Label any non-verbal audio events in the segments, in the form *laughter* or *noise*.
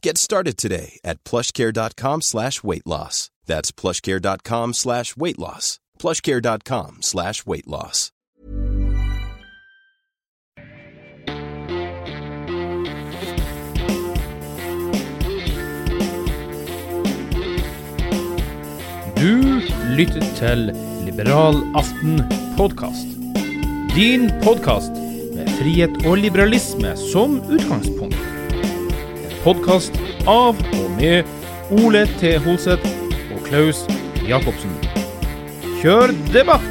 Get started today at plushcare.com slash weight loss. That's plushcare.com slash weight loss. plushcare.com slash weight loss. Du lytter til Liberal Aften podkast. Din podkast med frihet og liberalisme som utgangspunkt. Podkast av og med Ole T. Holseth og Klaus Jacobsen. Kjør debatt!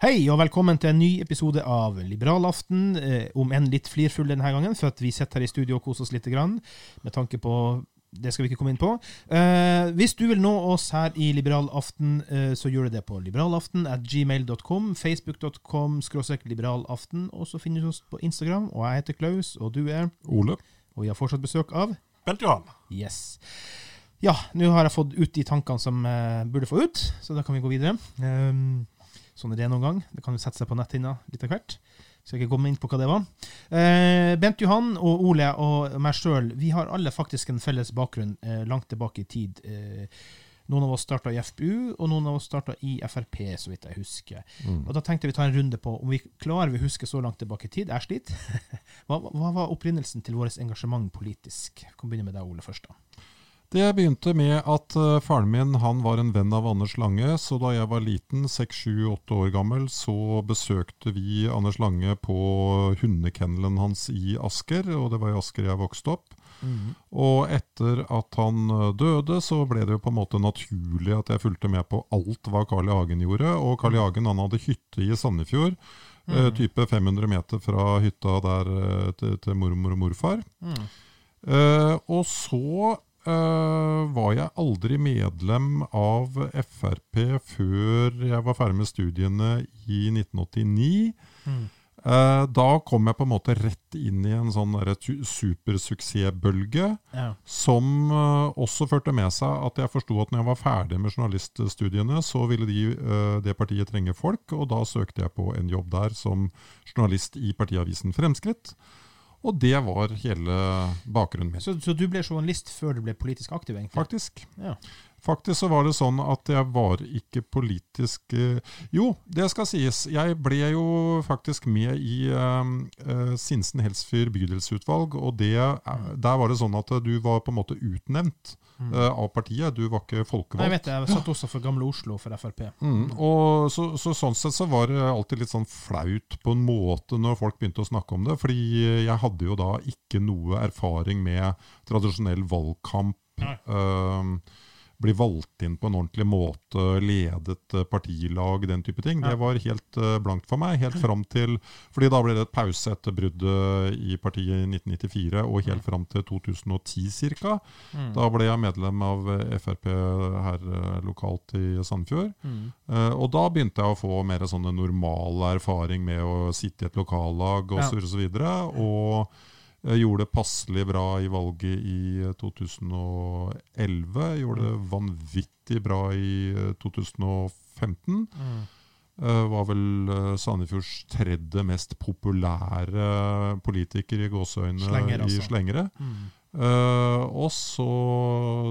Hei og velkommen til en ny episode av Liberalaften, eh, om enn litt flirfull denne gangen, for at vi sitter her i studio og koser oss litt, grann, med tanke på det skal vi ikke komme inn på. Eh, hvis du vil nå oss her i Liberalaften, eh, så gjør du det på liberalaften at gmail.com, facebook.com, skråstrek liberalaften, og så finner du oss på Instagram. Og jeg heter Klaus, og du er Ole. Og vi har fortsatt besøk av Bent Johan. Yes. Ja, nå har jeg fått ut de tankene som jeg burde få ut, så da kan vi gå videre. Um, sånn er det noen gang. Det kan jo sette seg på netthinna litt av hvert. Skal ikke komme inn på hva det var. Eh, Bent Johan og Ole og meg sjøl, vi har alle faktisk en felles bakgrunn eh, langt tilbake i tid. Eh, noen av oss starta i FPU, og noen av oss starta i Frp, så vidt jeg husker. Og Da tenkte vi ta en runde på om vi klarer vi huske så langt tilbake i tid. Jeg sliter. *laughs* hva, hva var opprinnelsen til vårt engasjement politisk? Vi kan begynne med deg, Ole, først. da. Det begynte med at eh, faren min han var en venn av Anders Lange, så da jeg var liten, 6-7-8 år gammel, så besøkte vi Anders Lange på hundekennelen hans i Asker, og det var i Asker jeg vokste opp. Og etter at han eh, døde, så ble det jo på en måte naturlig at jeg fulgte med på alt hva Carl I. Hagen gjorde. Og Carl I. Hagen han hadde hytte i Sandefjord, eh, type 500 meter fra hytta der til, til mormor og morfar. Eh, og så var jeg aldri medlem av Frp før jeg var ferdig med studiene i 1989. Eh, da kom jeg på en måte rett inn i en sånn supersuksessbølge. Ja. Som eh, også førte med seg at jeg forsto at når jeg var ferdig med journaliststudiene, så ville de, eh, det partiet trenge folk, og da søkte jeg på en jobb der som journalist i partiavisen Fremskritt. Og det var hele bakgrunnen min, Så, så du ble journalist før du ble politisk aktiv, egentlig? faktisk. Ja. Faktisk så var det sånn at jeg var ikke politisk eh, Jo, det skal sies. Jeg ble jo faktisk med i eh, eh, Sinsen Helsfyr bydelsutvalg, og det, der var det sånn at du var på en måte utnevnt eh, av partiet. Du var ikke folkevalgt. Nei, jeg vet det. Jeg satt også for Gamle Oslo for Frp. Mm, og så, så sånn sett så var det alltid litt sånn flaut på en måte når folk begynte å snakke om det, fordi jeg hadde jo da ikke noe erfaring med tradisjonell valgkamp. Nei. ehm, bli valgt inn på en ordentlig måte, ledet eh, partilag, den type ting. Ja. Det var helt eh, blankt for meg, helt fram til fordi da ble det et pause etter bruddet i partiet i 1994, og helt fram til 2010 ca. Mm. Da ble jeg medlem av eh, Frp her lokalt i Sandefjord. Mm. Og da begynte jeg å få mer sånne normal erfaring med å sitte i et lokallag og Ja. og så videre. Og gjorde det passelig bra i valget i eh, 2011. Gjorde det vanvittig bra i eh, 2015. Mm. Eh, var vel eh, Sandefjords tredje mest populære politiker i gåseøyne Slenger, altså. i slengere. Mm. Uh, og så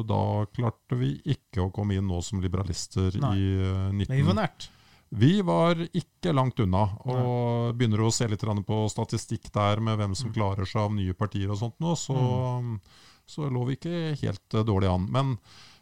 da klarte vi ikke å komme inn nå som liberalister Nei. i uh, 19... Men vi var nært. Vi var ikke langt unna, og begynner å se litt på statistikk der med hvem Mm. som klarer seg av nye partier og sånt nå, så, så lå vi ikke helt eh, dårlig an. Men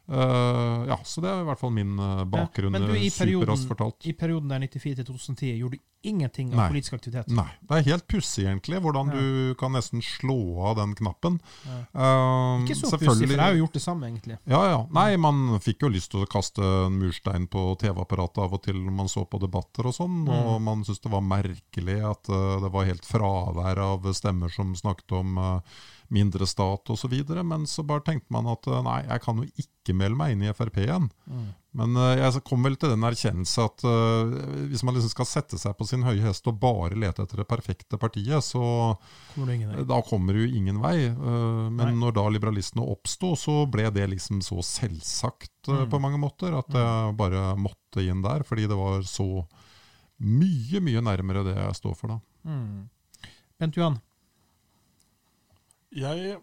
eh, ja, så det er i hvert fall min bakgrunn. bakgrunn. Men du, i perioden, fortalt. i perioden der 94 til 2010 gjorde du ingenting av Nei. politisk aktivitet? Nei. Det er helt pussig, egentlig, hvordan Ja. du kan nesten slå av den knappen. Ja. Uh, Ikke så pussig, for jeg har jo gjort det samme, egentlig. Ja, ja. Nei, man fikk jo lyst til å kaste en murstein på TV-apparatet av og til når man så på debatter og sånn, og man syntes det var merkelig at uh, det var helt fravær av stemmer som snakket om eh, mindre stat osv., men så bare tenkte man at eh, nei, jeg kan jo ikke melde meg inn i Frp igjen. Men eh, jeg kom vel til den erkjennelse at uh, hvis man liksom skal sette seg på sin høye hest og bare lete etter det perfekte partiet, så Kommer da kommer du ingen vei. Uh, Men Nei. når da liberalistene oppsto, så ble det liksom så selvsagt uh, Mm. på mange måter at jeg bare måtte inn der, fordi det var så mye, mye nærmere det jeg står for da. Mm. Bent Johan? Jeg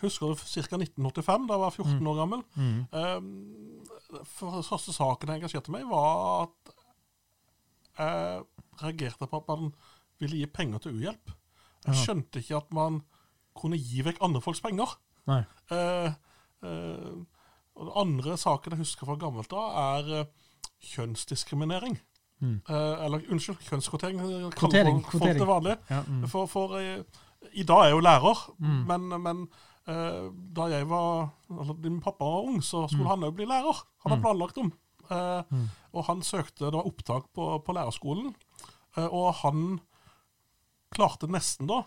husker det ca. 1985, da jeg var 14 år gammel. Mm. For første saken jeg engasjerte meg i, var at jeg reagerte på at man ville gi penger til uhjelp. Jeg skjønte ikke at man kunne gi vekk andre folks penger. Nei. Eh, eh, og den andre saken jeg husker fra gammelt av, er eh, kjønnsdiskriminering. Mm. Eh, eller unnskyld, kjønnskvotering. Kvotering. Kvotering, folk- kvotering. Ja, mm. For, for eh, i dag er jeg jo lærer, Mm. men, men eh, da jeg var altså, Min pappa var ung, så skulle Mm. han òg bli lærer. Han hadde planlagt om. Eh, Mm. Og han søkte Det var opptak på, på lærerskolen, eh, og han klarte nesten, da.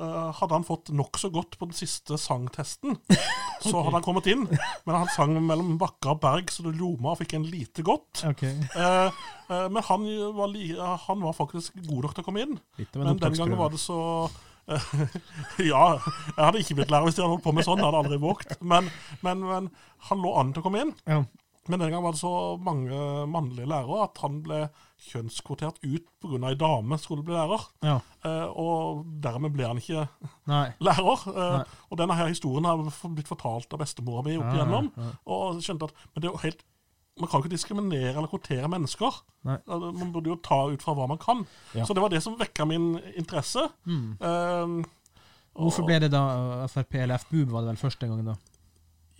Eh, eh, hadde han fått nokså godt på den siste sangtesten, *laughs* så hadde han kommet inn. Men han sang mellom bakker og berg, så det loma og fikk en lite godt. Okay. Eh, eh, men han var, li, han var faktisk god nok til å komme inn. Men den gangen var det så eh, *laughs* Ja, jeg hadde ikke blitt lærer hvis de hadde holdt på med sånn. Jeg hadde aldri våget. Men, men, men han lå an til å komme inn. Ja. Men den gangen var det så mange mannlige lærere at han ble kjønnskvotert ut pga. ei dame skulle bli lærer. ja. Eh, og dermed ble han ikke Nei. *laughs* lærer. Eh, Nei. og denne her historien har blitt fortalt av bestemora mi opp Ja, ja, igjennom. ja. Og skjønte at men det er jo helt man kan ikke diskriminere eller kvotere mennesker. Nei. Altså, Man burde jo ta ut fra hva man kan. Så det var det som vekka min interesse. Mm. Eh, Hvorfor ble det da uh, Frp eller FBU var det vel første gangen da?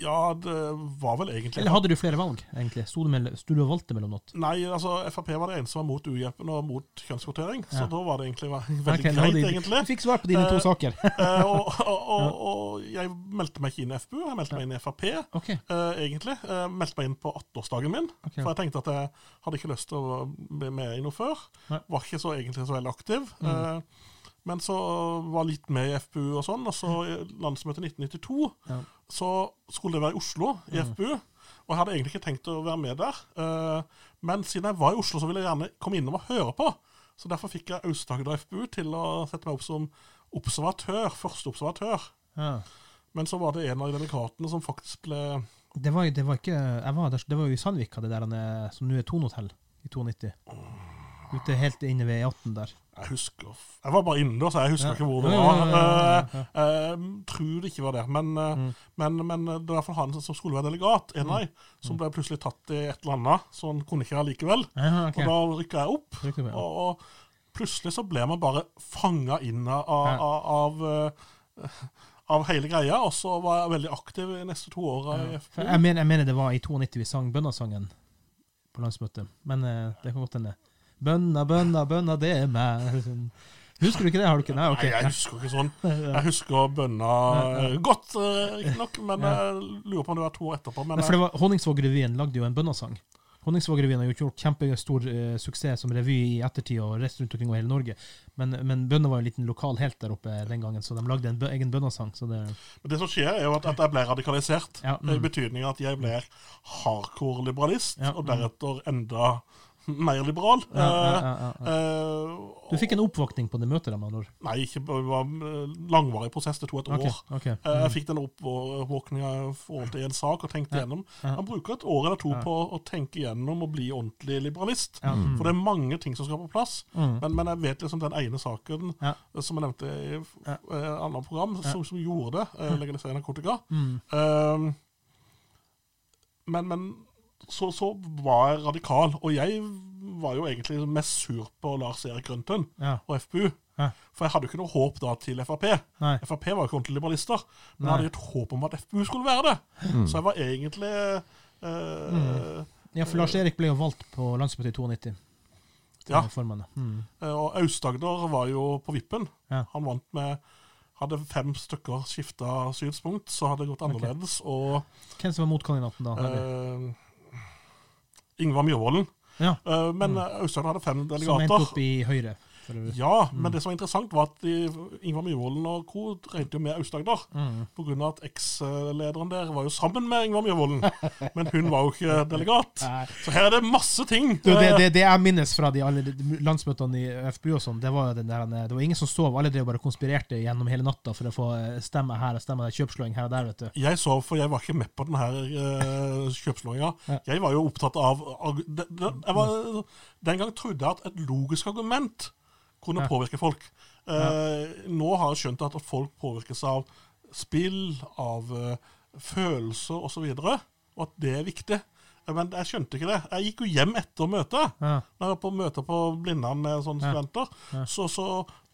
Ja, det var vel egentlig Eller hadde du flere valg, egentlig? Sto du, og valgte mellom noe? Nei, altså Frp var det eneste som var mot uhjelpen og mot kjønnskvotering. Ja. Så da var det egentlig ve- veldig okay, greit, de- egentlig. Du fikk svar på dine to Eh, saker. Eh, og, og, *laughs* og, og jeg meldte meg ikke inn i FPU, jeg meldte meg inn i Frp, okay. eh, egentlig. Eh, meldte meg inn på 18-årsdagen min, okay. for jeg tenkte at jeg hadde ikke lyst til å bli med i noe før. Nei. Var ikke så egentlig så veldig aktiv. Mm. Eh, men så var litt med i FPU og sånn, og så landsmøtet 1992 Ja. Så skulle det være i Oslo, i Mm. FPU. Og jeg hadde egentlig ikke tenkt å være med der. Uh, men siden jeg var i Oslo, så ville jeg gjerne komme innom og høre på. Så derfor fikk jeg Aust-Agder FPU til å sette meg opp som observatør, første observatør. Ja. Men så var det en av delikatene som faktisk ble Det var, det var ikke jeg var der, Det var jo i Sandvika, det der er- som nå er Tonehotell, i 92. Ute helt inne ved E18 der. Jeg husker Jeg var bare innendørs, så jeg husker Ja. ikke hvor det var. ja, ja, ja. Eh, eh, tror det ikke var det. Men, eh, Mm. men, men det var i hvert fall han som skulle være delegat, en av de, som ble plutselig tatt i et eller annet, så han kunne ikke allikevel. Ja, ok. Og da rykka jeg opp. Rykket. Og, og plutselig så ble man bare fanga inn av, av, av, av hele greia. Og så var jeg veldig aktiv de neste to åra ja. Jeg, jeg mener det var i 92 vi sang bønnasangen på landsmøtet, men eh, det kan godt hende. Bønna, bønna, bønna, det er meg. Husker du ikke det? Har du ikke? Nei, okay. Nei, jeg husker ikke sånn. *laughs* Jeg husker bønna eh, godt, Ikke riktignok, men jeg lurer på om det var to år etterpå. Men for det var Honningsvåg-revyen lagde jo en bønnasang. Honningsvåg-revyen har jo gjort kjempestor eh, suksess som revy i ettertid og reist rundt omkring over hele Norge. Men, men Bønna var jo en liten lokal helt der oppe den gangen, så de lagde en bø egen bønnasang. Så det, Men det som skjer, er jo at, at jeg ble radikalisert. Ja, I mm. betydning at jeg ble hardcore liberalist, Ja, og mm. deretter enda mer liberal. ja, ja, Eh, ja, ja. eh, Du fikk en oppvåkning på det møtet? da, med. Nei, ikke, det var en langvarig prosess. Det tok et okay, år. Okay, Eh, Mm. Jeg fikk den oppvåkninga i forhold til en sak og tenkte Ja, gjennom. ja. Man bruker et år eller to Ja. på å tenke gjennom og bli ordentlig liberalist. Ja, mm. For det er mange ting som skal på plass. Mm. Men, men jeg vet liksom den ene saken Ja. eh, som jeg nevnte i eh, et annet program, som, som gjorde det, legalisering av narkotika. Mm. Ehm, men men så, så var jeg radikal, og jeg var jo egentlig mest sur på Lars Erik Grøntun Ja. og FPU. Ja. For jeg hadde jo ikke noe håp da til Frp. Nei. Frp var jo ikke liberalister, men Nei. jeg hadde jo et håp om at FpU skulle være det. Så jeg var egentlig eh, Ja, for Lars Erik ble jo valgt på landsmøtet i 92. Ja. Mm. eh, Og Aust-Agder var jo på vippen. Ja. Han vant med Hadde fem stykker skifta synspunkt, så hadde det gått annerledes. Og Hvem som var motkandidaten da? eh, Ingvar Myrvolden. ja, Eh, men eh, Aust-Agder hadde fem delegater. som endte opp i Høyre. For mm. Ja, men det som var interessant, var at de, Ingvar Myrvolden og co. regnet jo med Aust-Agder. Mm. Av at eks-lederen der var jo sammen med Ingvar Myrvolden. *laughs* Men hun var jo ikke delegat. Nei. Så her er det masse ting. Du, det, Eh, det, det jeg minnes fra de alle landsmøtene i FPU og sånn, det var jo den der, det var ingen som sov. Alle drev bare konspirerte gjennom hele natta for å få eh, stemme her og stemme der, kjøpslåing her og der, vet du. Jeg sov, for jeg var ikke med på denne uh, kjøpslåinga. Ja. Jeg var jo opptatt av arg- det, det, jeg var, Den gang trodde jeg at et logisk argument kunne Ja. påvirke folk. Eh, Nå har jeg skjønt at folk påvirkes av spill, av uh, følelser osv., og, og at det er viktig. Eh, Men jeg skjønte ikke det. Jeg gikk jo hjem etter møtet. Ja. Når jeg var på møte på Blindern med sånne studenter, Ja. så, så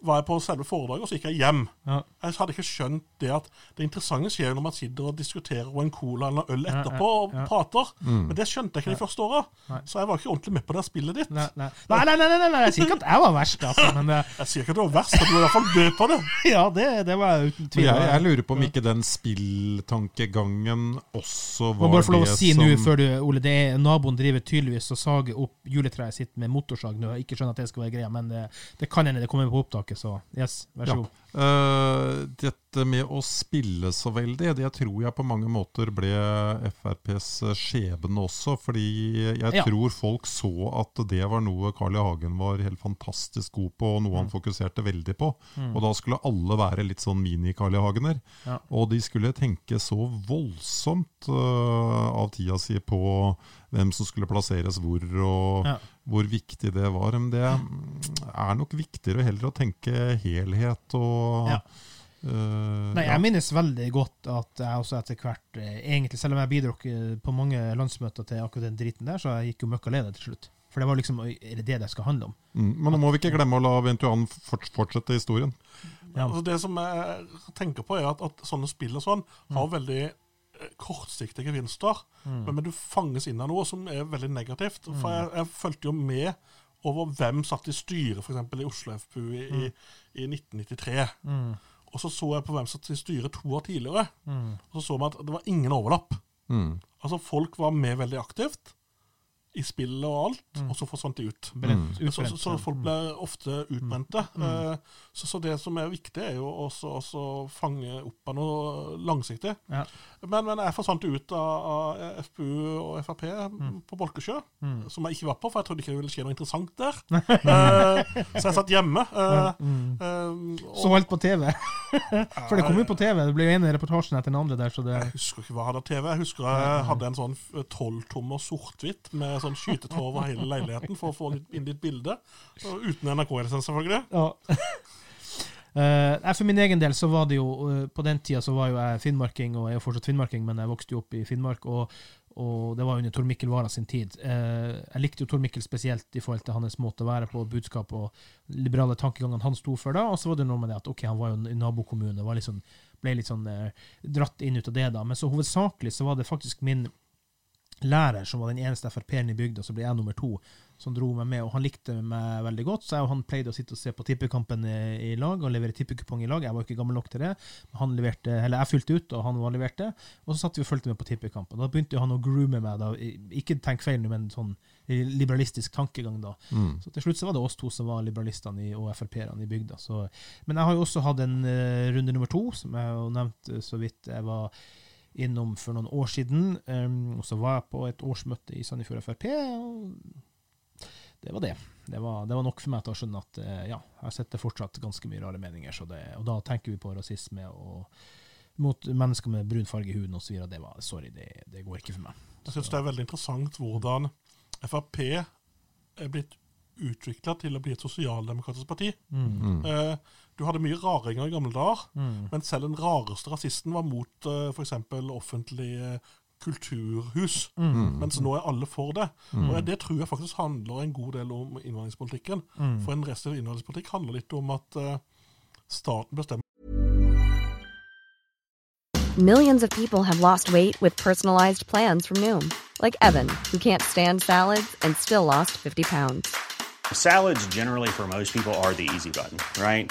var jeg på selve foredraget, og så gikk jeg hjem. Ja. Jeg hadde ikke skjønt det at det interessante skjer når man sitter og diskuterer og en cola eller en øl Ja, ja, etterpå og ja. prater. Men det skjønte jeg ikke de første åra. Så jeg var ikke ordentlig med på det spillet ditt. Nei, nei. Nei, nei, nei, nei, nei, jeg sier ikke at jeg var verst, altså, *laughs* men det... Jeg sier ikke at du var verst, men du var i hvert fall død på det. *laughs* ja, det, det var jeg uten tvil. Jeg, jeg lurer på om ikke den spilltankegangen også Må var bare få lov å si som nå før du, Ole, det er, naboen driver tydeligvis og sager opp juletreet sitt med motorsag nå. Jeg ikke skjønner at det skal være greia, men det, det kan hende det kommer på opptaket, så yes, vær så Ja. god. Uh, dette med å spille så veldig, det tror jeg på mange måter ble FrPs skjebne også. Fordi jeg Ja. tror folk så at det var noe Carl I. Hagen var helt fantastisk god på, og noe Mm. han fokuserte veldig på. Og da skulle alle være litt sånn mini-Carl I. Hagener. Ja. Og de skulle tenke så voldsomt uh, av tida si på hvem som skulle plasseres hvor, og Ja. hvor viktig det var. Men det er nok viktigere heller å tenke helhet og Ja. Uh, Nei, ja. Jeg minnes veldig godt at jeg også etter hvert, eh, egentlig, selv om jeg bidro på mange landsmøter til akkurat den driten der, så jeg gikk jo møkka lei til slutt. For det var liksom Er det det det skal handle om? Mm, Men nå må vi ikke glemme å la Ventuan fortsette historien. Ja. Altså det som jeg tenker på, er at, at sånne spill og sånn Mm. har veldig eh, kortsiktige gevinster. Men, men du fanges inn av noe som er veldig negativt. Mm. For jeg, jeg fulgte jo med over hvem satt i styret, f.eks. i Oslo FPU i, i, i 1993. Mm. Og så så jeg på hvem satt i styret to år tidligere. Mm. Og så så man at det var ingen overlapp. Mm. Altså Folk var med veldig aktivt i spillet og alt, Mm. og så forsvant de ut. Brent, Så, så, så folk ble ofte utbrente. Eh, Så, så det som er viktig, er jo også, også fange opp av noe langsiktig. Ja. Men, men jeg forsvant ut av, av FPU og Frp Mm. på Bolkesjø, som jeg ikke var på, for jeg trodde ikke det ville skje noe interessant der. *laughs* Eh, så jeg satt hjemme. eh, eh, og- Så alt på TV. For det kom jo på TV. Det ble jo ene reportasjen etter den andre der, så det Jeg husker ikke hva jeg hadde av TV. Jeg husker jeg hadde en sånn tolvtommer sort-hvitt med sånn skytetråd over hele leiligheten for å få inn litt bilde. Uten NRK-lisens, selvfølgelig. Ja. *laughs* Uh, for min egen del så var det jo uh, På den tida så var jo jeg finnmarking, og jeg er fortsatt finnmarking, men jeg vokste jo opp i Finnmark, og, og det var under Tor Mikkel Wara sin tid. Eh, jeg likte jo Tor Mikkel spesielt i forhold til hans måte å være på, budskap og liberale tankegangene han sto for da. Og så var det noe med det at ok, han var jo en nabokommune, var sånn, ble litt sånn dratt inn ut av det da. Men så hovedsakelig så var det faktisk min lærer som var den eneste Frp-en i bygda, så ble jeg nummer to, som dro meg med, og han likte meg veldig godt, så jeg og han pleide å sitte og se på tippekampen i, i lag, og levere tippekupong i lag. Jeg var ikke gammel nok til det, men han leverte, eller jeg fylte ut, og han var leverte, og så satt vi og fulgte med på tippekampen. Da begynte han å groome meg, da, ikke tenk feil nå, men sånn liberalistisk tankegang da. Mm. Så til slutt så var det oss to som var liberalistene og Frp-erne i bygda. Så, men jeg har jo også hatt en eh, runde nummer to, som jeg jo nevnt så vidt jeg var innom for noen år siden. Um, og så var jeg på et årsmøte i Sandefjord Frp, og det var det. Det var, det var nok for meg til å skjønne at uh, ja, jeg sitter fortsatt ganske mye rare meninger. Så det, og da tenker vi på rasisme og mot mennesker med brun farge i huden osv. Det var sorry, det, det går ikke for meg. Jeg syns det er veldig interessant hvordan Frp er blitt utvikla til å bli et sosialdemokratisk parti. Mm. Eh, du hadde mye raringer i gamle dager, Mm. men selv den rareste rasisten var mot uh, f.eks. offentlig eh, kulturhus. Mm. Mens nå er alle for det. Og det tror jeg faktisk handler en god del om innvandringspolitikken. Mm. For en restriktiv innvandringspolitikk handler litt om at uh, staten bestemmer Millions of people have lost weight with personalized plans from Noom, like Evan, who can't stand salads and still lost 50 pounds. Salads, generally, for most people, are the easy button, right?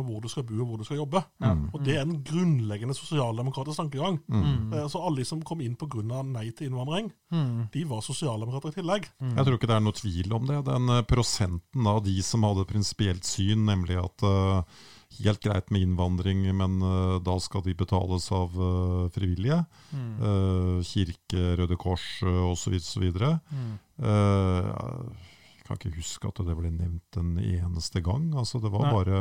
Hvor du skal bo og hvor du skal jobbe. Og Det er en grunnleggende sosialdemokratisk tankegang. Mm. Så alle de som kom inn pga. nei til innvandring, de var sosialdemokrater i tillegg. Jeg tror ikke det er noe tvil om det. Den eh, prosenten av de som hadde prinsipielt syn, nemlig at uh, helt greit med innvandring, men uh, da skal de betales av uh, frivillige. Eh, kirke, Røde Kors uh, osv. osv. Jeg kan ikke huske at det ble nevnt en eneste gang. Altså, det var Nei. bare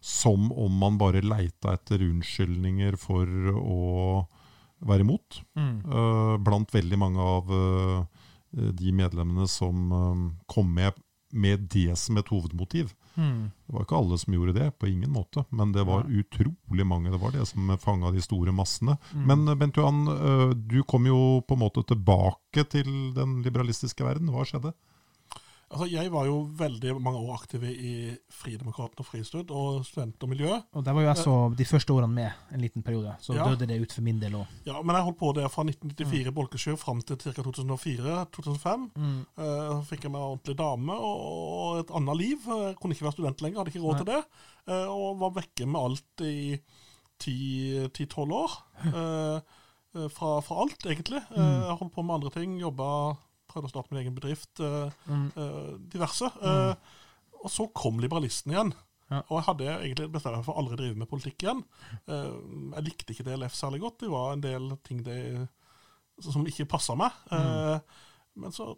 som om man bare leita etter unnskyldninger for å være imot. Eh, blant veldig mange av uh, de medlemmene som eh, kom med med det som et hovedmotiv. Det var ikke alle som gjorde det, på ingen måte, men det var utrolig mange. Det var det som fanga de store massene. Men eh, Bent Johan, du kom jo på en måte tilbake til den liberalistiske verden. Hva skjedde? Altså, Jeg var jo veldig mange år aktiv i Fridemokraten og Fristud og student og miljø. Og der var jo jeg så de første årene med en liten periode, så Ja. døde det ut for min del òg. Ja, Men jeg holdt på der fra 1994 i Bolkesjø fram til ca. 2004-2005. Uh, fikk jeg meg ordentlig dame og, et annet liv. Jeg kunne ikke være student lenger, hadde ikke råd til det. Uh, og var vekke med alt i 10-12 år. Eh, fra, fra alt, egentlig. Eh, jeg holdt på med andre ting. Jobba, prøvde å starte min egen bedrift. eh, eh, diverse. Eh, og så kom liberalisten igjen. Ja. Og jeg hadde egentlig bestemt meg for å aldri drive med politikk igjen. Eh, jeg likte ikke DLF særlig godt. Det var en del ting det, som ikke passa meg. Eh, men så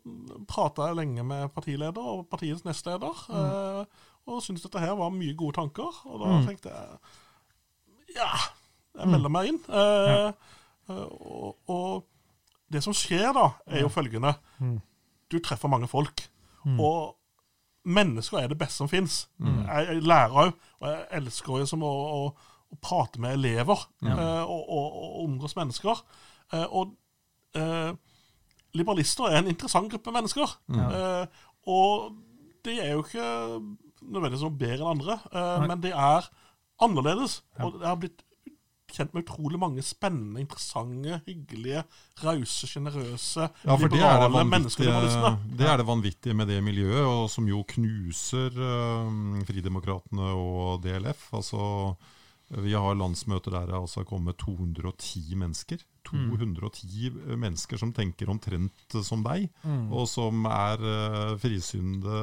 prata jeg lenge med partileder og partiets nestleder, eh, og syntes dette her var mye gode tanker. Og da tenkte jeg ja, jeg melder meg inn. Eh, eh, og, og det som skjer da, er jo følgende. Du treffer mange folk. Og mennesker er det beste som fins. Jeg, jeg lærer òg, og jeg elsker jo som å, å, å prate med elever eh, og, og, og omgås mennesker. Eh, og eh, liberalister er en interessant gruppe mennesker. Eh, og de er jo ikke nødvendigvis noe bedre enn andre, eh, men de er annerledes. Og det har blitt kjent med utrolig mange spennende, interessante, hyggelige, rause, sjenerøse, Ja, for det er det, liberale mennesker. det er det vanvittige med det miljøet, og som jo knuser uh, Fridemokratene og DLF. Altså, vi har landsmøter der det altså har kommet 210 mennesker. 210 mennesker som tenker omtrent som deg, og som er uh, frisynde,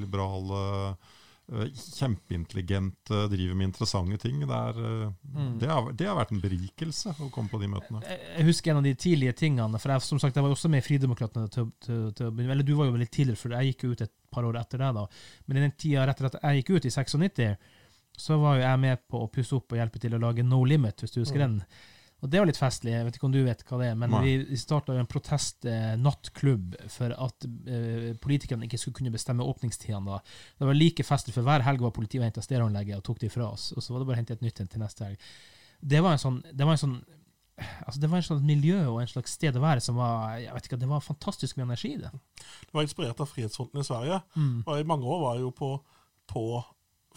liberale, uh, kjempeintelligente, driver med interessante ting. Det, er, mm. det, har, det har vært en berikelse å komme på de møtene. Jeg husker en av de tidlige tingene, for jeg, som sagt, jeg var også med i Fridemokratene til, til, til Eller du var jo litt tidligere, for jeg gikk jo ut et par år etter deg, da. Men i den tida etter at jeg gikk ut, i 96, så var jo jeg med på å pusse opp og hjelpe til å lage No Limit, hvis du husker den. Og det var litt festlig, jeg vet ikke om du vet hva det er, men Nei. vi starta en protest-nattklubb for at eh, politikerne ikke skulle kunne bestemme åpningstidene. da. Det var like festlig, for hver helg var politiet og henta stereoanlegget og tok det fra oss, og så var det bare å hente et nytt en til neste helg. Det var en sånn, det var en sånn Altså det var en slags miljø og en slags sted å være som var jeg vet ikke, det var fantastisk med energi. i det. Det var inspirert av Frihetsfronten i Sverige. Mm. Og I mange år var jeg jo på, på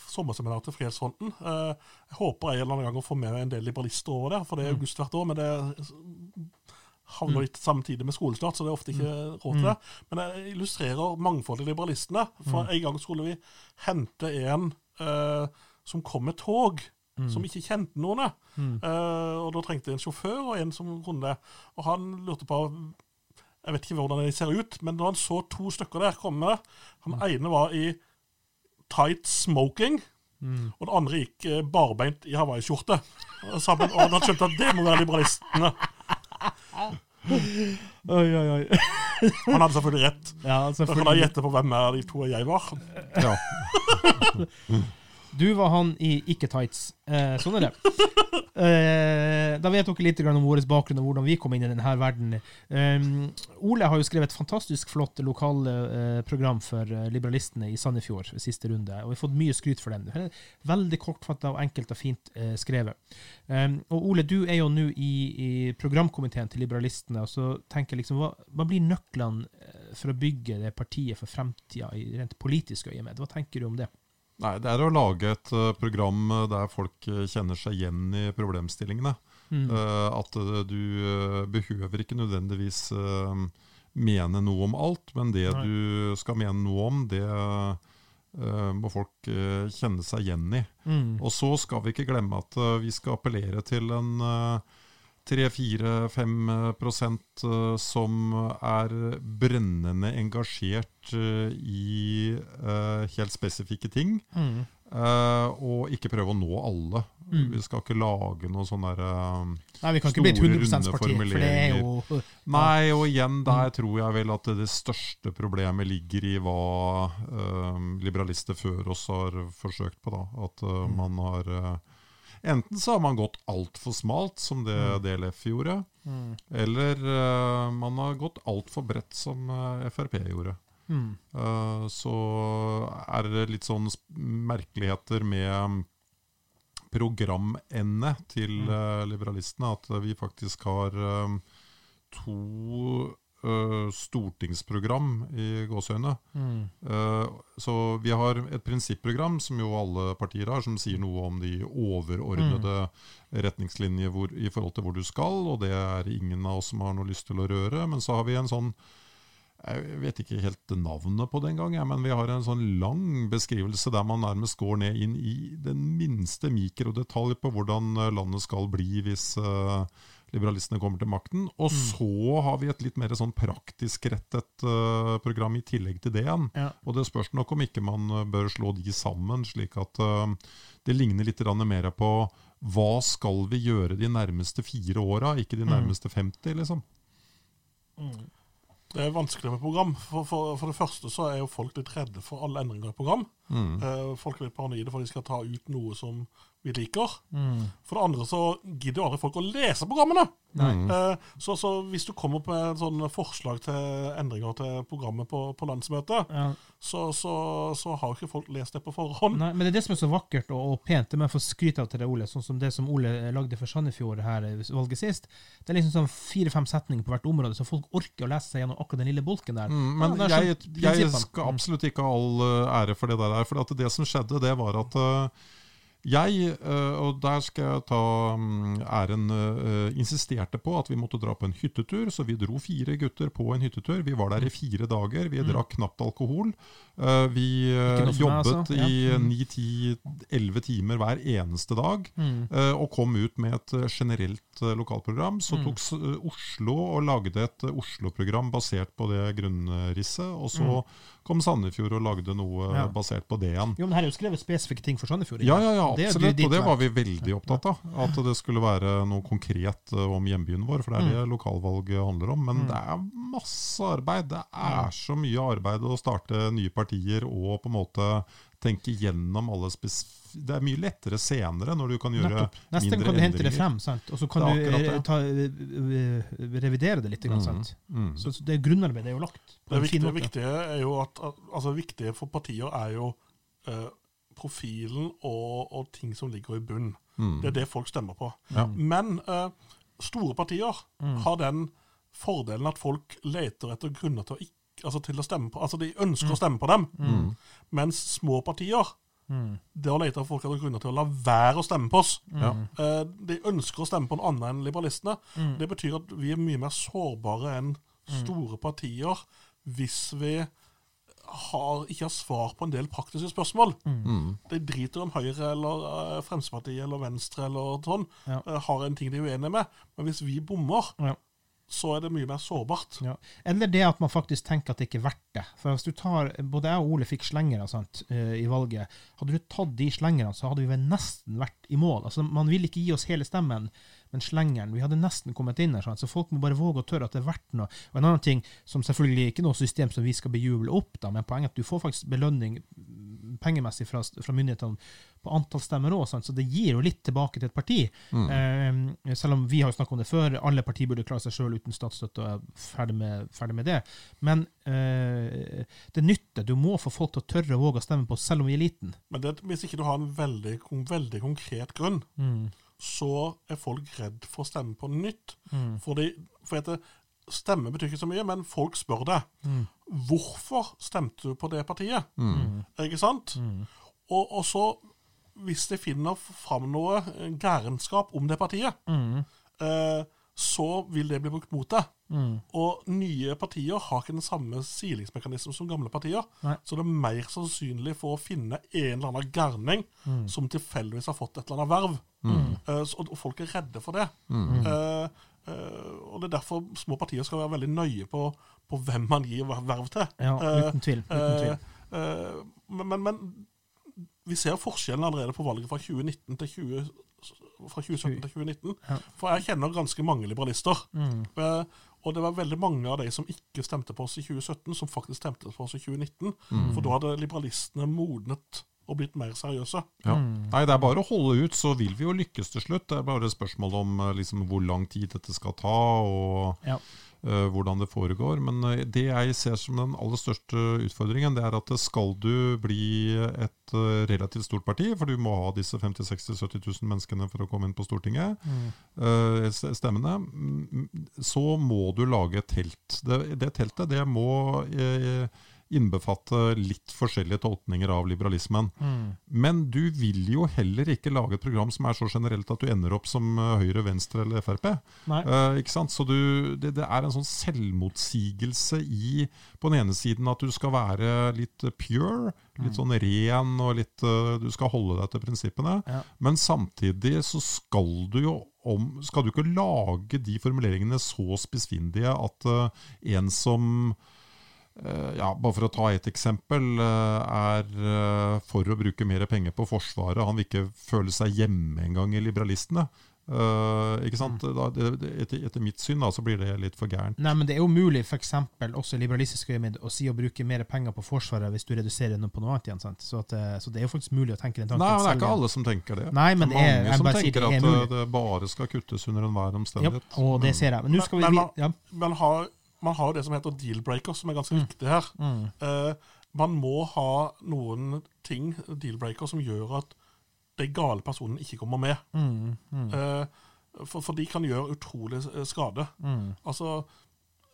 sommerseminar til Frihetsfronten. Eh, jeg håper jeg en eller annen gang å få med meg en del liberalister over der, for det er Mm. august hvert år. Men det havner litt samtidig med skolestart, så det er ofte ikke Mm. råd til det. Men jeg illustrerer mangfoldet i liberalistene. For Mm. en gang skulle vi hente en eh, som kom med tog. Mm. Som ikke kjente noen. Eh, og da trengte jeg en sjåfør og en som kunne det. Og han lurte på Jeg vet ikke hvordan de ser ut, men da han så to stykker der komme Han ene var i tight smoking, og den andre gikk eh, barbeint i hawaiiskjorte. sammen, Og han skjønte at det må være liberalistene. Oi, oi, oi. Han hadde selvfølgelig rett. Ja, Da kan jeg selvfølgelig. gjette på hvem av de to jeg var. Ja. *laughs* Du var han i ikke-tights. Eh, sånn er det. *laughs* Eh, da vet dere litt om vår bakgrunn og hvordan vi kom inn i denne verden. Eh, Ole har jo skrevet et fantastisk flott lokalprogram for eh, liberalistene i Sandefjord siste runde, og vi har fått mye skryt for den. Veldig kortfatta og enkelt og fint eh, skrevet. Um, og Ole, du er jo nå i, i programkomiteen til liberalistene, og så tenker jeg liksom, hva, hva blir nøklene eh, for å bygge det partiet for fremtida i rent politisk øyemed? Hva tenker du om det? Nei, det er å lage et eh, program eh, der folk eh, kjenner seg igjen i problemstillingene. Eh, at du eh, behøver ikke nødvendigvis mene noe om alt, men det Nei. du skal mene noe om, det må folk kjenne seg igjen i. Mm. Og så skal vi ikke glemme at vi skal appellere til en uh, 3-4-5 prosent eh, som er brennende engasjert eh, i eh, helt spesifikke ting. Mm. eh, og ikke prøve å nå alle. Vi skal ikke lage noen sånne derre Nei, vi kan ikke bli et Store, 100 parti, for det er jo Nei, og igjen der tror jeg vel at det største problemet ligger i hva uh, liberalister før oss har forsøkt på. da, At eh, man har eh, Enten så har man gått altfor smalt, som det DLF gjorde, eller uh, man har gått altfor bredt, som uh, Frp gjorde. Mm. Uh, så er det litt sånn merkeligheter med programende til eh, liberalistene. At vi faktisk har eh, to eh, stortingsprogram i gåseøyne. Mm. Uh, så vi har et prinsipprogram som jo alle partier har, som sier noe om de overordnede retningslinjer hvor, i forhold til hvor du skal, og det er ingen av oss som har noe lyst til å røre. Men så har vi en sånn jeg vet ikke helt navnet på det engang, ja, men vi har en sånn lang beskrivelse der man nærmest går ned inn i den minste mikrodetalj på hvordan landet skal bli hvis eh, liberalistene kommer til makten. Og så har vi et litt mer sånn praktisk rettet uh, program i tillegg til det igjen. Ja. Og det spørs nok om ikke man eh, bør slå de sammen, slik at uh, det ligner litt mer på hva skal vi gjøre de nærmeste fire åra, ikke de nærmeste 50, liksom. Det er vanskelig med program. For, for, for det første så er jo folk litt redde for alle endringer i program. Mm. Eh, folk er litt paranoide for de skal ta ut noe som vi liker. Mm. For det andre så gidder jo aldri folk å lese programmene. Nei. Eh, så, så hvis du kommer på et sånn forslag til endringer til programmet på, på landsmøtet, Ja. så, så, så har jo ikke folk lest det på forhånd. Nei, men det er det som er så vakkert og, og pent. Det må jeg få skryte av til deg, Ole. Sånn som det som Ole lagde for Sandefjord her i valget sist. Det er liksom sånn fire-fem setninger på hvert område, så folk orker å lese seg gjennom akkurat den lille bolken der. Mm, men Ja, er jeg, sånn jeg skal absolutt ikke ha all eh, ære for det der. For at det som skjedde, det var at eh, jeg, eh, og der skal jeg ta mm, æren, eh, insisterte på at vi måtte dra på en hyttetur. Så vi dro fire gutter på en hyttetur. Vi var der i fire dager. Vi drakk knapt alkohol. Eh, Vi eh, Ikke noe meg, jobbet altså. I Mm. ni-ti-elleve timer hver eneste dag. Mm. eh, Og kom ut med et eh, generelt eh, lokalprogram. Så Mm. tok eh, Oslo og lagde et eh, Oslo-program basert på det grunnrisset. Og så Mm. kom Sandefjord og lagde noe Ja. basert på det igjen. Jo, men her er jo skrevet spesifikke ting for Sandefjord. Ja, ja, ja, absolutt. Det Og det var vi veldig opptatt av. At det skulle være noe konkret eh, om hjembyen vår, for det er det lokalvalget handler om. Men det er masse arbeid. Det er så mye arbeid å starte nye partier og på en måte tenke gjennom alle. Det er mye lettere senere, når du kan gjøre Nettopp. Neste endringer. Nesten kan du hente det frem, sant? og så kan du ta, revidere det litt. grann, Sant? Mm. Så, så det grunnarbeidet er jo lagt. Det viktige, viktige er jo at, altså viktige for partier er jo eh, profilen og, og ting som ligger i bunn. Mm. Det er det folk stemmer på. Ja. Men eh, store partier Mm. har den fordelen at folk leter etter grunner til å, ikke, altså til å stemme på Altså de ønsker Mm. å stemme på dem. Mens små partier Mm. det å lete etter folk hadde grunner til å la være å stemme på oss. Ja. Eh, de ønsker å stemme på en annen enn liberalistene. Mm. Det betyr at vi er mye mer sårbare enn store partier hvis vi har, ikke har svar på en del praktiske spørsmål. Mm. De driter om Høyre eller eh, Fremskrittspartiet eller Venstre eller sånn, Ja. eh, har en ting de er uenige med. Men hvis vi bommer, Ja. Så er det mye mer sårbart. Ja. Eller det at man faktisk tenker at det ikke er verdt det. For hvis du tar, Både jeg og Ole fikk slengere sant, eh, i valget. Hadde du tatt de slengerne, så hadde vi vel nesten vært i mål. Altså, Man vil ikke gi oss hele stemmen, men slengeren Vi hadde nesten kommet inn her. Så folk må bare våge å tørre at det er verdt noe. Og en annen ting, som selvfølgelig ikke er noe system som vi skal bejuble opp, da, men poenget er at du får faktisk belønning pengemessig fra, fra myndighetene på antall stemmer òg, så det gir jo litt tilbake til et parti. Eh, selv om vi har jo snakket om det før, alle partier burde klare seg sjøl uten statsstøtte og er ferdig med, ferdig med det. Men eh, det nytter. Du må få folk til å tørre å våge å stemme på oss, selv om vi er liten. Men det, hvis ikke du har en veldig, veldig konkret grunn, så er folk redd for å stemme på nytt. Fordi, for det, Stemme betyr ikke så mye, men folk spør deg hvorfor stemte du på det partiet. Ikke sant? Og, og så, hvis de finner fram noe eh, gærenskap om det partiet, eh, så vil det bli brukt mot deg. Og nye partier har ikke den samme silingsmekanismen som gamle partier. Nei. Så det er mer sannsynlig for å finne en eller annen gærning som tilfeldigvis har fått et eller annet verv. Eh, så- og folk er redde for det. Eh, og det er derfor små partier skal være veldig nøye på, på hvem man gir verv til. Ja, Eh, uten tvil. Uten tvil. Eh, eh, men, men, men vi ser forskjellen allerede på valget fra 2019 til 20, fra 2017 til 2019. Ja. For jeg kjenner ganske mange liberalister. Mm. Eh, og det var veldig mange av de som ikke stemte på oss i 2017, som faktisk stemte på oss i 2019. Mm. For da hadde liberalistene modnet og blitt mer seriøse. Ja. Nei, det er bare å holde ut, så vil vi jo lykkes til slutt. Det er bare spørsmål om eh, liksom, hvor lang tid dette skal ta, og Ja. uh, hvordan det foregår. Men uh, det jeg ser som den aller største utfordringen, det er at skal du bli et uh, relativt stort parti, for du må ha disse 50 60 70 000 menneskene for å komme inn på Stortinget, mm. stemmene, mm, så må du lage et telt. Det, det teltet det må innbefatte litt forskjellige tolkninger av liberalismen. Men du vil jo heller ikke lage et program som er så generelt at du ender opp som eh, Høyre, Venstre eller Frp. Eh, ikke sant? Så du, det, det er en sånn selvmotsigelse i på den ene siden at du skal være litt pure, litt sånn ren, og litt eh, Du skal holde deg til prinsippene. Ja. Men samtidig så skal du jo om, skal du ikke lage de formuleringene så spissfindige at uh, en som ja, Bare for å ta et eksempel, eh, er eh, for å bruke mer penger på Forsvaret. Han vil ikke føle seg hjemme engang i liberalistene. Uh, ikke sant? Da, det, det, etter, etter mitt syn da, så blir det litt for gærent. Nei, men det er jo mulig, for eksempel, også liberalistisk øyemed, å si å bruke mer penger på Forsvaret hvis du reduserer noe på noe annet igjen. sant? Så, at, eh, så det er jo faktisk mulig å tenke den tanken. Nei, men det er ikke alle som tenker det. Nei, men det er mange som tenker det er at eh, mulig. det bare skal kuttes under enhver Ja, omstendighet. og det ser jeg. Men nå skal vi Men- vi- men- ja. men har, man har jo det som heter deal-breaker, som er ganske viktig her. Mm. Eh, man må ha noen ting, deal-breaker, som gjør at de gale personene ikke kommer med. Mm, mm, Eh, for, for de kan gjøre utrolig eh, skade. mm, Altså,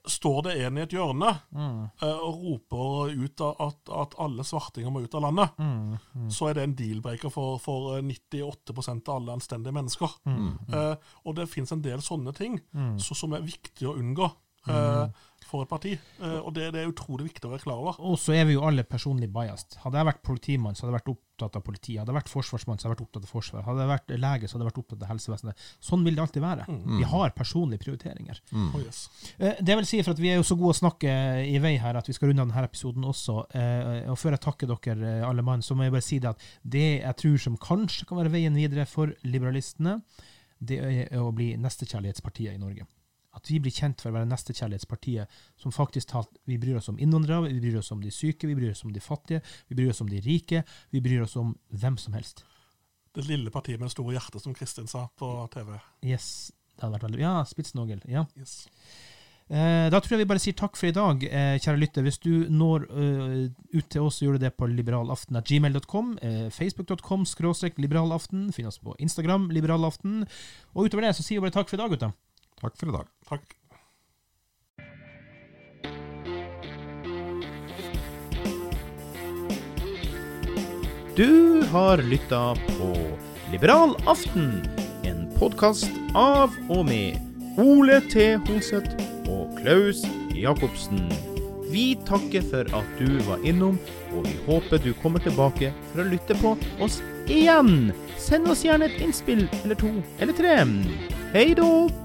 står det en i et hjørne mm, eh, og roper ut at, at alle svartinger må ut av landet, mm, mm, så er det en deal-breaker for, for eh, 98% av alle anstendige mennesker. mm, Eh, og det finnes en del sånne ting mm. så, som er viktig å unngå eh, for et parti. Eh, og det, det er utrolig viktig å være klar over. Og så er vi jo alle personlig biased. Hadde jeg vært politimann, så hadde jeg vært opptatt av politiet. Hadde jeg vært forsvarsmann, så hadde jeg vært opptatt av forsvar. Hadde jeg vært lege, så hadde jeg vært opptatt av helsevesenet. Sånn vil det alltid være. Mm. Vi har personlige prioriteringer. Oh, yes. Eh, Det vil si, for at vi er jo så gode å snakke i vei her, at vi skal runde av denne episoden også. Eh, Og før jeg takker dere alle mann, så må jeg bare si det at det jeg tror som kanskje kan være veien videre for liberalistene, det er å bli nestekjærlighetspartiet i Norge. At vi blir kjent for å være nestekjærlighetspartiet som faktisk talt Vi bryr oss om innvandrere, vi bryr oss om de syke, vi bryr oss om de fattige, vi bryr oss om de rike, vi bryr oss om hvem som helst. Det lille partiet med det store hjertet, som Kristin sa på TV. Yes, det hadde vært veldig Ja, Spitsnogel. Ja. Yes. Eh, da tror jeg vi bare sier takk for i dag, eh, kjære lytter. Hvis du når eh, ut til oss, så gjør du det på liberalaften.gmail.com, eh, facebook.com skråstrek liberalaften, finn oss på Instagram liberalaften. Og utover det så sier vi bare takk for i dag, gutta. Takk for i dag. Takk. Du har lytta på Liberal aften, en podkast av og med Ole T. Hoseth og Klaus Jacobsen. Vi takker for at du var innom, og vi håper du kommer tilbake for å lytte på oss igjen. Send oss gjerne et innspill eller to eller tre. Hei då!